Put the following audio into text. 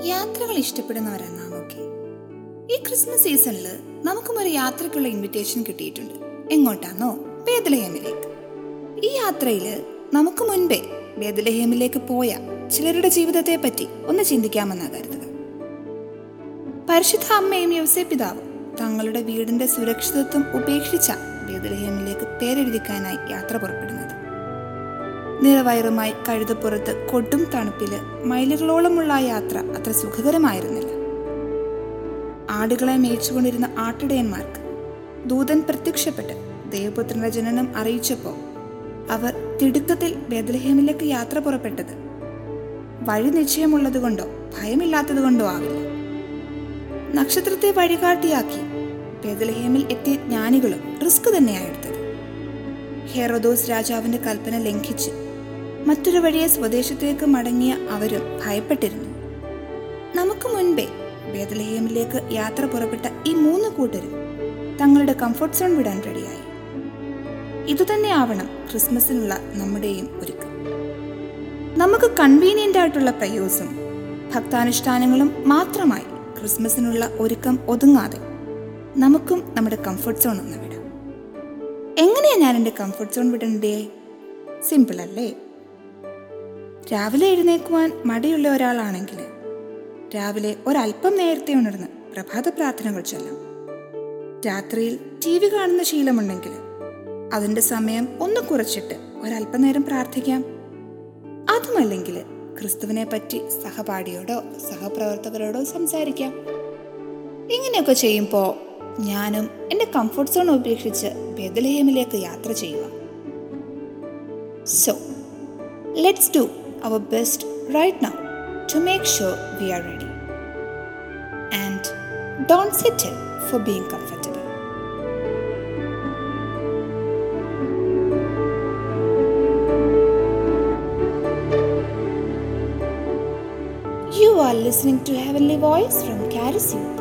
ഇഷ്ടപ്പെടുന്നവരാണ് നാം ഒക്കെ ഈ ക്രിസ്മസ് സീസണിൽ നമുക്കും ഒരു യാത്രയ്ക്കുള്ള ഇൻവിറ്റേഷൻ കിട്ടിയിട്ടുണ്ട്. എങ്ങോട്ടാന്നോ? ബേദലഹേമിലേക്ക്. ഈ യാത്രയിൽ നമുക്ക് മുൻപേ ബേദലഹേമിലേക്ക് പോയ ചിലരുടെ ജീവിതത്തെ പറ്റി ഒന്ന് ചിന്തിക്കാമെന്നാ കരുതുക. പരിശുദ്ധ അമ്മയും യോസെ പിതാവും തങ്ങളുടെ വീടിന്റെ സുരക്ഷിതത്വം ഉപേക്ഷിച്ച ബേദലഹേമിലേക്ക് പേരെഴുതിക്കാനായി യാത്ര പുറപ്പെടുന്നത്. നിറവയറുമായി കഴുതപ്പുറത്ത് കൊട്ടും തണുപ്പിൽ മൈലുകളോളമുള്ള യാത്ര അത്ര സുഖകരമായിരുന്നില്ല. ആടുകളെ മേയിച്ചുകൊണ്ടിരുന്ന ആട്ടിടയന്മാർക്ക് ദൂതൻ പ്രത്യക്ഷപ്പെട്ട് ദേവപുത്രന്റെ ജനനം അറിയിച്ചപ്പോൾ അവർ തിടുക്കത്തിൽ ബേദലഹേമിലേക്ക് യാത്ര പുറപ്പെട്ടത്. വഴി നിശ്ചയമുള്ളതുകൊണ്ടോ ഭയമില്ലാത്തതുകൊണ്ടോ ആവില്ല. നക്ഷത്രത്തെ വഴികാട്ടിയാക്കി ബേദലഹേമിൽ എത്തിയ ജ്ഞാനികളും റിസ്ക് തന്നെയായെടുത്തത് ഹെറോദോസ് രാജാവിന്റെ കൽപ്പന ലംഘിച്ച് മറ്റൊരു വഴിയെ സ്വദേശത്തേക്ക് മടങ്ങിയ അവരും ഭയപ്പെട്ടിരുന്നു. നമുക്ക് മുൻപേ ബേദലഹേമിലേക്ക് യാത്ര പുറപ്പെട്ട ഈ മൂന്ന് കൂട്ടരും തങ്ങളുടെ കംഫർട്ട് സോൺ വിടാൻ റെഡിയായി ഇതുതന്നെ ആവണം ക്രിസ്മസിനുള്ള നമ്മുടെയും ഒരുക്കം. നമുക്ക് കൺവീനിയന്റ് ആയിട്ടുള്ള പ്രയോസും ഭക്താനുഷ്ഠാനങ്ങളും മാത്രമായി ക്രിസ്മസിനുള്ള ഒരുക്കം ഒതുങ്ങാതെ നമുക്കും നമ്മുടെ കംഫർട്ട് സോൺ ഒന്ന് വിടാം. എങ്ങനെയാണ് ഞാൻ എന്റെ കംഫർട്ട് സോൺ വിടണ്ടേ? സിമ്പിൾ അല്ലേ? രാവിലെ എഴുന്നേക്കുവാൻ മടിയുള്ള ഒരാളാണെങ്കിൽ രാവിലെ ഒരല്പം നേരത്തെ ഉണർന്ന് പ്രഭാത പ്രാർത്ഥനകൾ ചൊല്ലാം. രാത്രിയിൽ ടി വി കാണുന്ന ശീലമുണ്ടെങ്കിൽ അതിന്റെ സമയം ഒന്ന് കുറച്ചിട്ട് ഒരല്പനേരം പ്രാർത്ഥിക്കാം. അതുമല്ലെങ്കിൽ ക്രിസ്തുവിനെ പറ്റി സഹപാഠിയോടോ സഹപ്രവർത്തകരോടോ സംസാരിക്കാം. ഇങ്ങനെയൊക്കെ ചെയ്യുമ്പോൾ ഞാനും എന്റെ കംഫർട്ട് സോൺ ഉപേക്ഷിച്ച് ബെദലഹേമിലേക്ക് യാത്ര ചെയ്യുക. So let's do our best right now to make sure we are ready. And don't settle for being comfortable. You are listening to Heavenly Voice from Carisio.